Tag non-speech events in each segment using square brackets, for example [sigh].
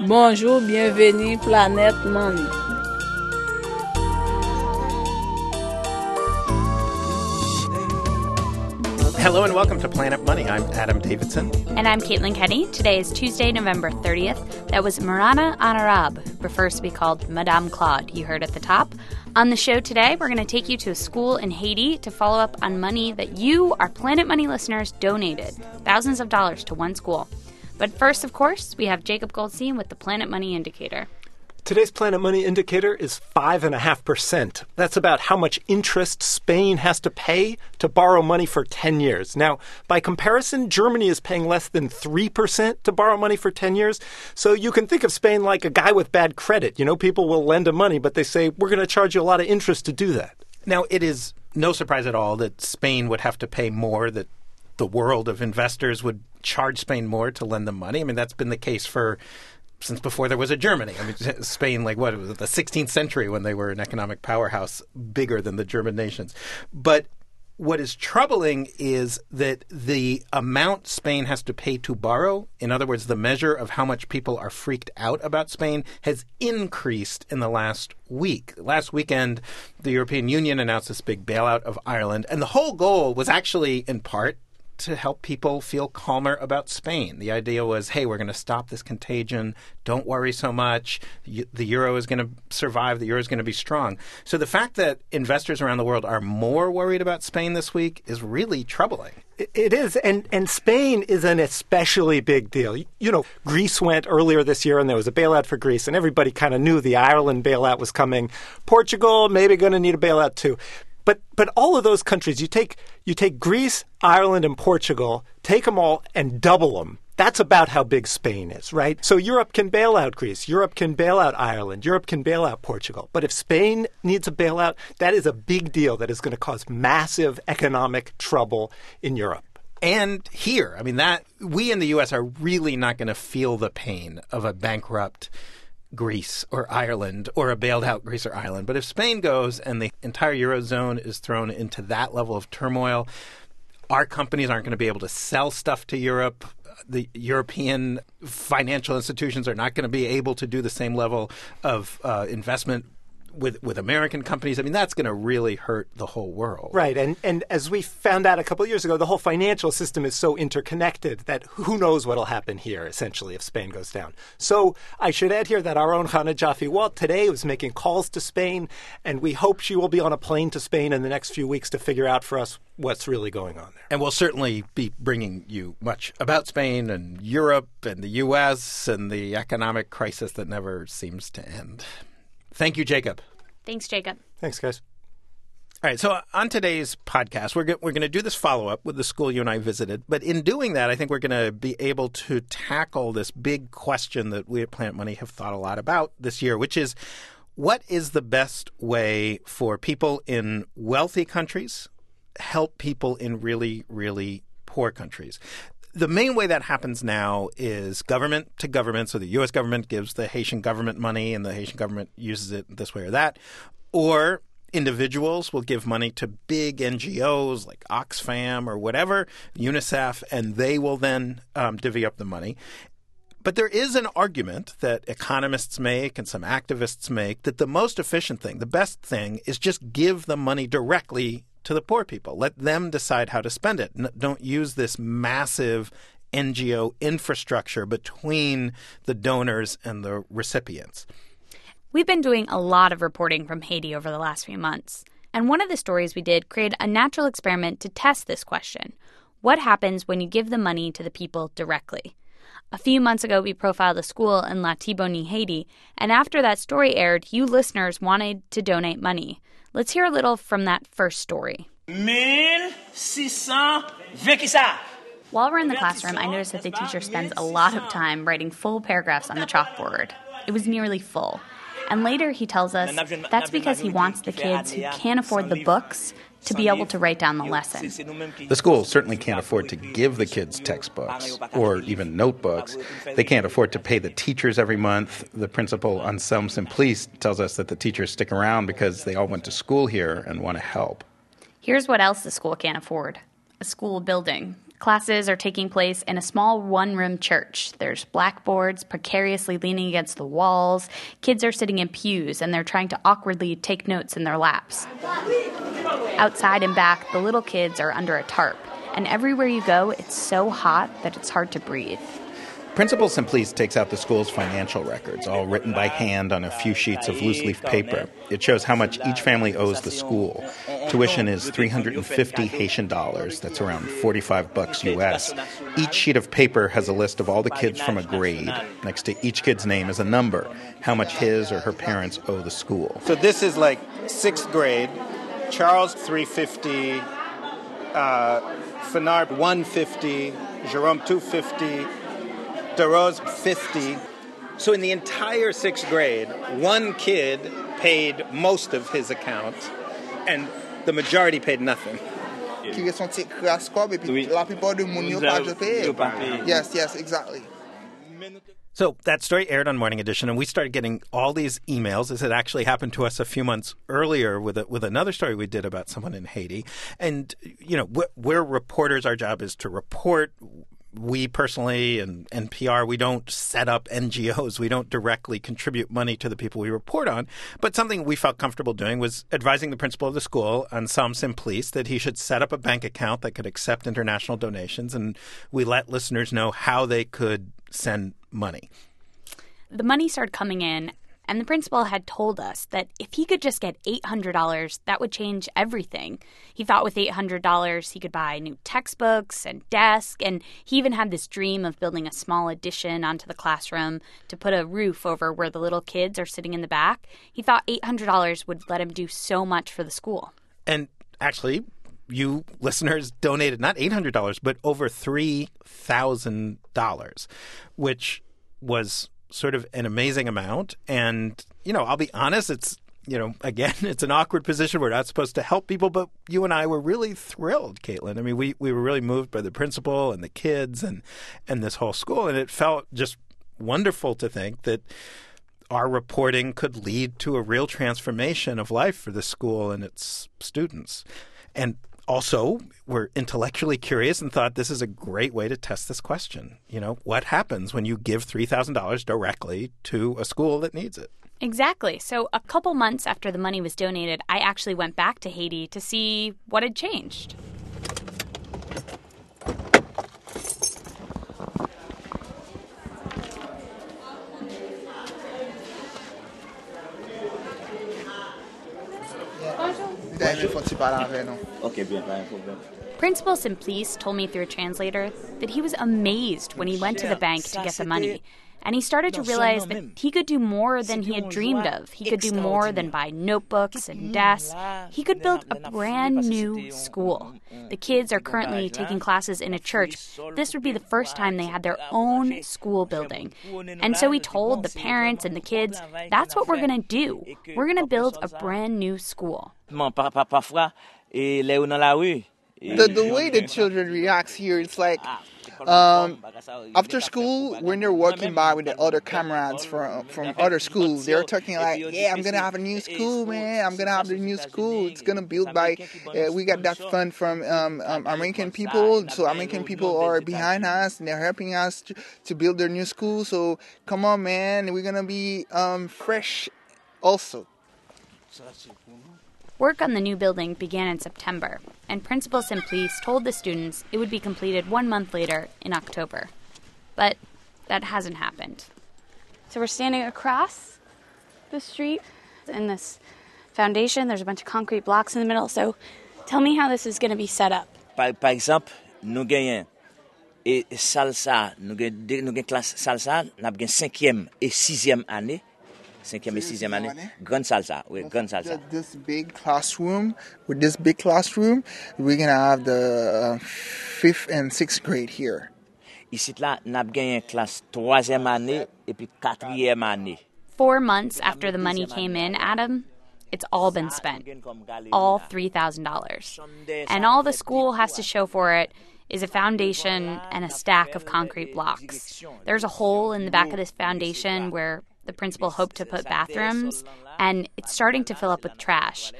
Bonjour, bienvenue, Planète Money. Hello and welcome to Planet Money. I'm Adam Davidson. And I'm Caitlin Kenney. Today is Tuesday, November 30th. That was Marana en Arabe, prefers to be called Madame Claude, you heard at the top. On the show today, we're going to take you to a school in Haiti to follow up on money that you, our Planet Money listeners, donated thousands of dollars to one school. But first, of course, we have Jacob Goldstein with the Planet Money Indicator. Today's Planet Money indicator is 5.5%. That's about how much interest Spain has to pay to borrow money for 10 years. Now, by comparison, Germany is paying less than 3% to borrow money for 10 years. So you can think of Spain like a guy with bad credit. You know, people will lend him money, but they say, we're going to charge you a lot of interest to do that. Now, it is no surprise at all that Spain would have to pay more, that the world of investors would charge Spain more to lend them money. I mean, that's been the case for since before there was a Germany. I mean, [laughs] Spain, like what was the 16th century when they were an economic powerhouse, bigger than the German nations. But what is troubling is that the amount Spain has to pay to borrow, in other words, the measure of how much people are freaked out about Spain, has increased in the last week. Last weekend, the European Union announced this big bailout of Ireland, and the whole goal was actually, in part, to help people feel calmer about Spain. The idea was, hey, we're going to stop this contagion. Don't worry so much. The euro is going to survive. The euro is going to be strong. So the fact that investors around the world are more worried about Spain this week is really troubling. It is, and and Spain is an especially big deal. You know, Greece went earlier this year, and there was a bailout for Greece, and everybody kind of knew the Ireland bailout was coming. Portugal maybe going to need a bailout too. But but all of those countries, you take you take Greece, Ireland, and Portugal, take them all and double them. That's about how big Spain is, right? So Europe can bail out Greece, Europe can bail out Ireland, Europe can bail out Portugal. But if Spain needs a bailout, that is a big deal that is going to cause massive economic trouble in Europe and here. I mean, that we in the U.S. are really not going to feel the pain of a bankrupt Greece or Ireland or a bailed out Greece or Ireland. But if Spain goes and the entire Eurozone is thrown into that level of turmoil, our companies aren't going to be able to sell stuff to Europe. The European financial institutions are not going to be able to do the same level of uh, investment with with American companies. I mean, that's going to really hurt the whole world. Right, and and as we found out a couple of years ago, the whole financial system is so interconnected that who knows what'll happen here. Essentially, if Spain goes down. So I should add here that our own Chana Joffe Walt today was making calls to Spain, and we hope she will be on a plane to Spain in the next few weeks to figure out for us what's really going on there. And we'll certainly be bringing you much about Spain and Europe and the U.S. and the economic crisis that never seems to end. Thank you, Jacob. Thanks, Jacob. Thanks, guys. All right, so uh, on today's podcast, we're go- we're going to do this follow up with the school you and I visited. But in doing that, I think we're going to be able to tackle this big question that we at Planet Money have thought a lot about this year, which is what is the best way for people in wealthy countries help people in really really poor countries? The main way that happens now is government to government. So the U.S. government gives the Haitian government money, and the Haitian government uses it this way or that. Or individuals will give money to big NGOs like Oxfam or whatever, UNICEF, and they will then um, divvy up the money. But there is an argument that economists make and some activists make that the most efficient thing, the best thing, is just give the money directly to the poor people. Let them decide how to spend it. Don't use this massive NGO infrastructure between the donors and the recipients. We've been doing a lot of reporting from Haiti over the last few months. And one of the stories we did created a natural experiment to test this question What happens when you give the money to the people directly? A few months ago, we profiled a school in Latibonite, Haiti, and after that story aired, you listeners wanted to donate money. Let's hear a little from that first story. While we're in the classroom, I noticed that the teacher spends a lot of time writing full paragraphs on the chalkboard. It was nearly full. And later he tells us that's because he wants the kids who can't afford the books to be able to write down the lesson. The school certainly can't afford to give the kids textbooks or even notebooks. They can't afford to pay the teachers every month. The principal, Anselm Simplice, tells us that the teachers stick around because they all went to school here and want to help. Here's what else the school can't afford a school building. Classes are taking place in a small one room church. There's blackboards precariously leaning against the walls. Kids are sitting in pews and they're trying to awkwardly take notes in their laps. Outside and back, the little kids are under a tarp. And everywhere you go, it's so hot that it's hard to breathe. Principal Simplice takes out the school's financial records, all written by hand on a few sheets of loose leaf paper. It shows how much each family owes the school. Tuition is 350 Haitian dollars, that's around 45 bucks US. Each sheet of paper has a list of all the kids from a grade. Next to each kid's name is a number, how much his or her parents owe the school. So this is like sixth grade. Charles 350, uh, Fenard 150, Jerome 250, DeRose 50. So in the entire sixth grade, one kid paid most of his account, and the majority paid nothing. Yes, yes, exactly. So that story aired on Morning Edition, and we started getting all these emails. This had actually happened to us a few months earlier with a, with another story we did about someone in Haiti. And you know, we're, we're reporters. Our job is to report we personally and NPR, we don't set up NGOs. We don't directly contribute money to the people we report on. But something we felt comfortable doing was advising the principal of the school, Anselm Simplice, that he should set up a bank account that could accept international donations. And we let listeners know how they could send money. The money started coming in and the principal had told us that if he could just get $800, that would change everything. He thought with $800 he could buy new textbooks and desk, and he even had this dream of building a small addition onto the classroom to put a roof over where the little kids are sitting in the back. He thought $800 would let him do so much for the school. And actually, you listeners donated not $800, but over $3,000, which was sort of an amazing amount. And, you know, I'll be honest, it's, you know, [laughs] again, it's an awkward position. We're not supposed to help people, but you and I were really thrilled, Caitlin. I mean, we, we were really moved by the principal and the kids and, and this whole school. And it felt just wonderful to think that our reporting could lead to a real transformation of life for the school and its students. And also were intellectually curious and thought this is a great way to test this question. You know, what happens when you give $3,000 directly to a school that needs it? Exactly. So, a couple months after the money was donated, I actually went back to Haiti to see what had changed. Principal Simplice told me through a translator that he was amazed when he went to the bank to get the money. And he started to realize that he could do more than he had dreamed of. He could do more than buy notebooks and desks. He could build a brand new school. The kids are currently taking classes in a church. This would be the first time they had their own school building. And so he told the parents and the kids, that's what we're going to do. We're going to build a brand new school. The, the way the children react here, it's like um, after school, when they're walking by with the other comrades from from other schools, they're talking like, "Yeah, I'm gonna have a new school, man. I'm gonna have a new school. It's gonna build by. Uh, we got that fund from um, um, American people, so American people are behind us and they're helping us to, to build their new school. So come on, man. We're gonna be um, fresh, also." Work on the new building began in September, and Principal Simplice told the students it would be completed one month later in October. But that hasn't happened. So we're standing across the street in this foundation. There's a bunch of concrete blocks in the middle. So tell me how this is going to be set up. Par, par exemple, nous gagnons et salsa, nous gagnons classe salsa, nous avons cinquième et sixième année. Cinquième et sixième année. Grande salsa, oui, grande salsa. This big classroom, with this big classroom, we're gonna have the uh, fifth and sixth grade here. Ici là, nous avons gagné classe troisième année et puis quatrième année. Four months after the money came in, Adam, it's all been spent. All $3,000. And all the school has to show for it is a foundation and a stack of concrete blocks. There's a hole in the back of this foundation where the principal hoped to put bathrooms, and it's starting to fill up with trash.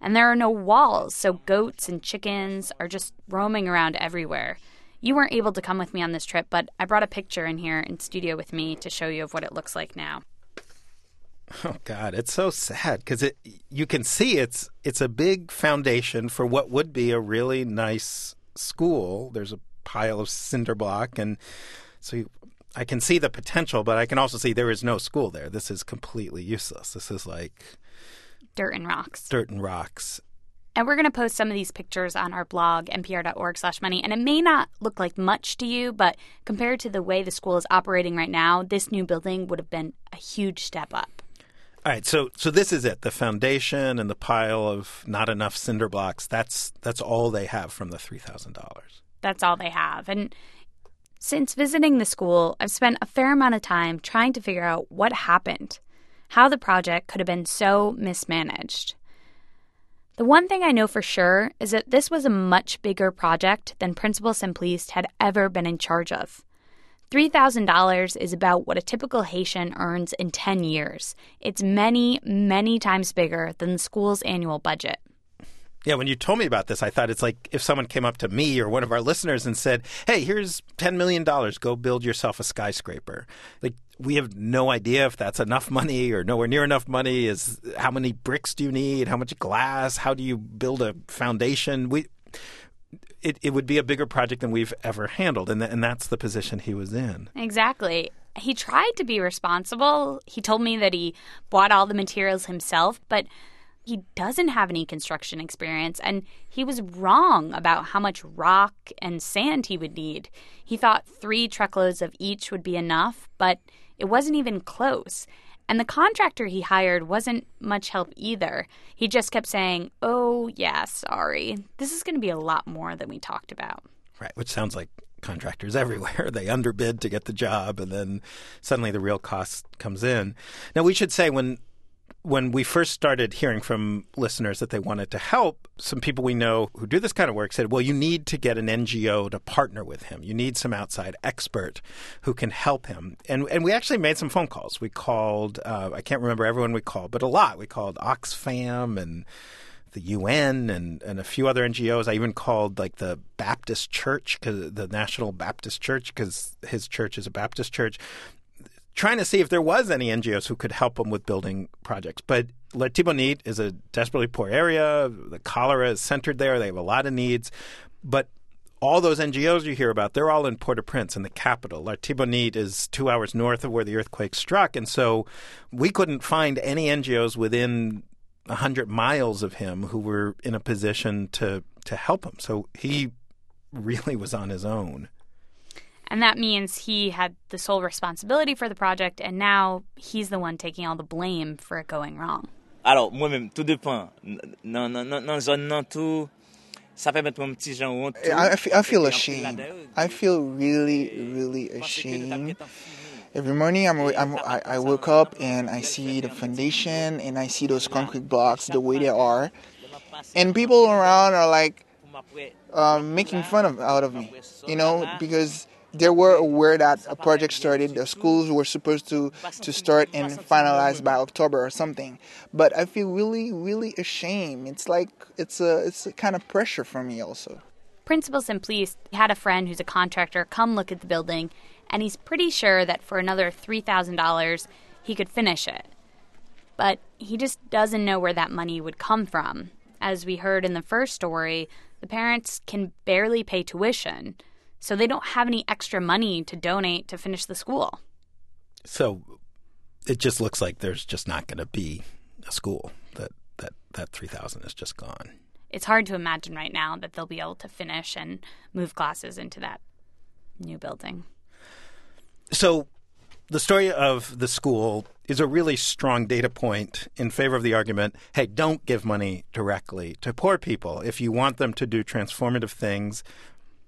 And there are no walls, so goats and chickens are just roaming around everywhere. You weren't able to come with me on this trip, but I brought a picture in here in studio with me to show you of what it looks like now. Oh God, it's so sad because it you can see it's it's a big foundation for what would be a really nice school. There's a pile of cinder block, and so you, I can see the potential, but I can also see there is no school there. This is completely useless. This is like Dirt and rocks. dirt and rocks. And we're going to post some of these pictures on our blog, npr.org slash money. And it may not look like much to you, but compared to the way the school is operating right now, this new building would have been a huge step up. All right, so so this is it. The foundation and the pile of not enough cinder blocks. That's that's all they have from the three thousand dollars. That's all they have. And since visiting the school, I've spent a fair amount of time trying to figure out what happened, how the project could have been so mismanaged. The one thing I know for sure is that this was a much bigger project than Principal Simplice had ever been in charge of. $3,000 is about what a typical Haitian earns in 10 years. It's many, many times bigger than the school's annual budget. Yeah, when you told me about this, I thought it's like if someone came up to me or one of our listeners and said, "Hey, here's ten million dollars. Go build yourself a skyscraper." Like we have no idea if that's enough money or nowhere near enough money. Is how many bricks do you need? How much glass? How do you build a foundation? We it, it would be a bigger project than we've ever handled, and th- and that's the position he was in. Exactly. He tried to be responsible. He told me that he bought all the materials himself, but he doesn't have any construction experience, and he was wrong about how much rock and sand he would need. He thought three truckloads of each would be enough, but it wasn't even close. And the contractor he hired wasn't much help either. He just kept saying, Oh, yeah, sorry. This is going to be a lot more than we talked about. Right, which sounds like contractors [laughs] everywhere. They underbid to get the job, and then suddenly the real cost comes in. Now, we should say when when we first started hearing from listeners that they wanted to help, some people we know who do this kind of work said, well, you need to get an NGO to partner with him. You need some outside expert who can help him. And, and we actually made some phone calls. We called, uh, I can't remember everyone we called, but a lot. We called Oxfam and the UN and, and a few other NGOs. I even called like the Baptist Church, the National Baptist Church, because his church is a Baptist church trying to see if there was any NGOs who could help them with building projects. But Latibonite is a desperately poor area. The cholera is centered there. They have a lot of needs. But all those NGOs you hear about, they're all in Port-au-Prince, in the capital. Latibonite is two hours north of where the earthquake struck. And so we couldn't find any NGOs within 100 miles of him who were in a position to, to help him. So he really was on his own. And that means he had the sole responsibility for the project, and now he's the one taking all the blame for it going wrong. Alors, moi-même, tout dépend. Nan, nan, nan, nan zon nan tout, ça fait mettre mon petit Jean honte. I, I feel, I feel ashamed. I feel really, really ashamed. Every morning, I'm, I'm, I, I woke up and I see the foundation and I see those concrete blocks the way they are, and people around are like um, making fun of out of me, you know, because they were aware that a project started. The schools were supposed to to start and finalize by October or something. But I feel really, really ashamed. It's like it's a it's a kind of pressure for me also. Principal Simplice had a friend who's a contractor come look at the building, and he's pretty sure that for another three thousand dollars he could finish it. But he just doesn't know where that money would come from. As we heard in the first story, the parents can barely pay tuition so they don't have any extra money to donate to finish the school. So it just looks like there's just not going to be a school. That that that 3000 is just gone. It's hard to imagine right now that they'll be able to finish and move classes into that new building. So the story of the school is a really strong data point in favor of the argument hey, don't give money directly to poor people. If you want them to do transformative things,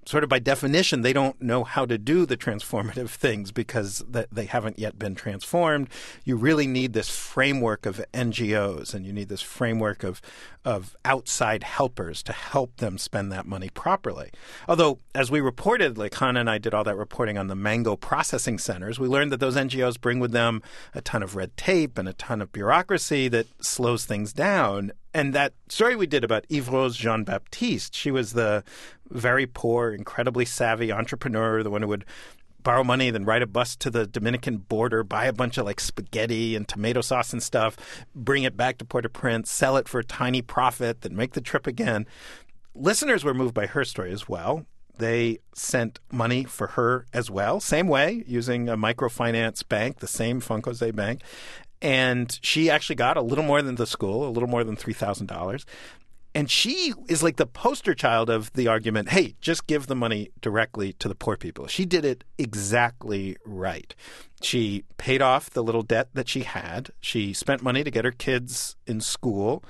sort of by definition, they don't know how to do the transformative [laughs] things because they haven't yet been transformed. You really need this framework of NGOs and you need this framework of, of outside helpers to help them spend that money properly. Although, as we reported, like Chana and I did all that reporting on the mango processing centers, we learned that those NGOs bring with them a ton of red tape and a ton of bureaucracy that slows things down And that story we did about Eve Jean Baptiste, she was the very poor, incredibly savvy entrepreneur, the one who would borrow money, then ride a bus to the Dominican border, buy a bunch of like spaghetti and tomato sauce and stuff, bring it back to Port-au-Prince, sell it for a tiny profit, then make the trip again. Listeners were moved by her story as well. They sent money for her as well, same way, using a microfinance bank, the Fonkoze bank. And she actually got a little more than the school, a little more than $3,000. And she is like the poster child of the argument hey, just give the money directly to the poor people. She did it exactly right. She paid off the little debt that she had. She spent money to get her kids in school.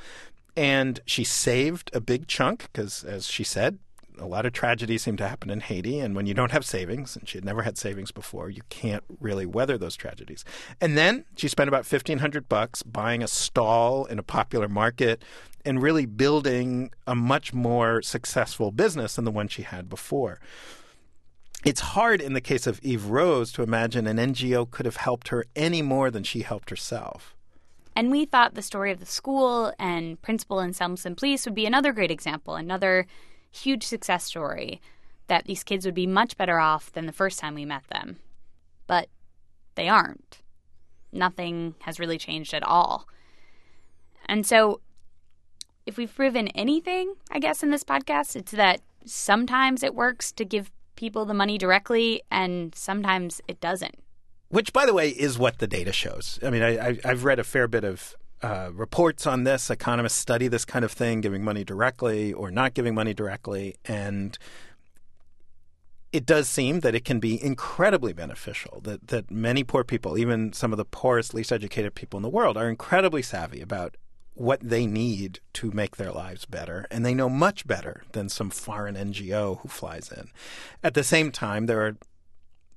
And she saved a big chunk because, as she said, a lot of tragedies seem to happen in Haiti, and when you don't have savings, and she had never had savings before, you can't really weather those tragedies. And then she spent about fifteen hundred bucks buying a stall in a popular market and really building a much more successful business than the one she had before. It's hard in the case of Eve Rose to imagine an NGO could have helped her any more than she helped herself. And we thought the story of the school and Principal Anselme Simplice would be another great example, another huge success story that these kids would be much better off than the first time we met them. But they aren't. Nothing has really changed at all. And so if we've proven anything, I guess, in this podcast, it's that sometimes it works to give people the money directly and sometimes it doesn't. Which, by the way, is what the data shows. I mean, I, have read a fair bit of uh, reports on this. Economists study this kind of thing, giving money directly or not giving money directly. And it does seem that it can be incredibly beneficial, that, that many poor people, even some of the poorest, least educated people in the world, are incredibly savvy about what they need to make their lives better, and they know much better than some foreign NGO who flies in. At the same time, there are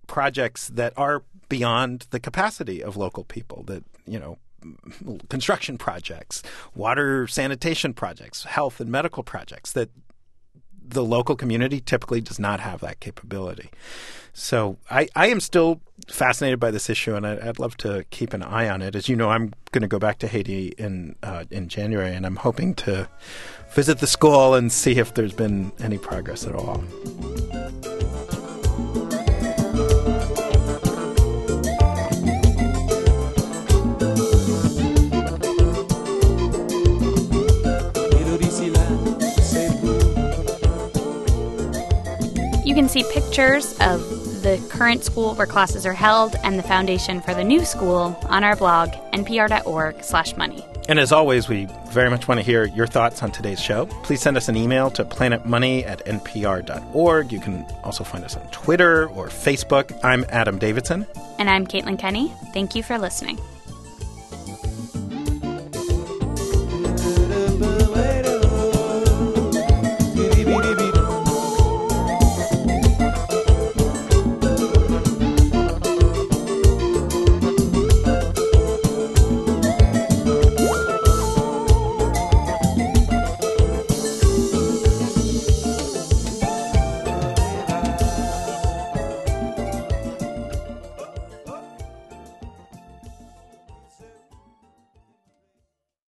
projects that are beyond the capacity of local people that, you know, construction projects, water sanitation projects, health and medical projects that the local community typically does not have that capability. So I, I am still fascinated by this issue, and I, would love to keep an eye on it. As you know, I'm going to go back to Haiti in uh, in January, and I'm hoping to visit the school and see if there's been any progress at all. You can see pictures of the current school where classes are held and the foundation for the new school on our blog, npr.org/money. And as always, we very much want to hear your thoughts on today's show. Please send us an email to planetmoney at npr.org. You can also find us on Twitter or Facebook. I'm Adam Davidson. And I'm Caitlin Kenney. Thank you for listening.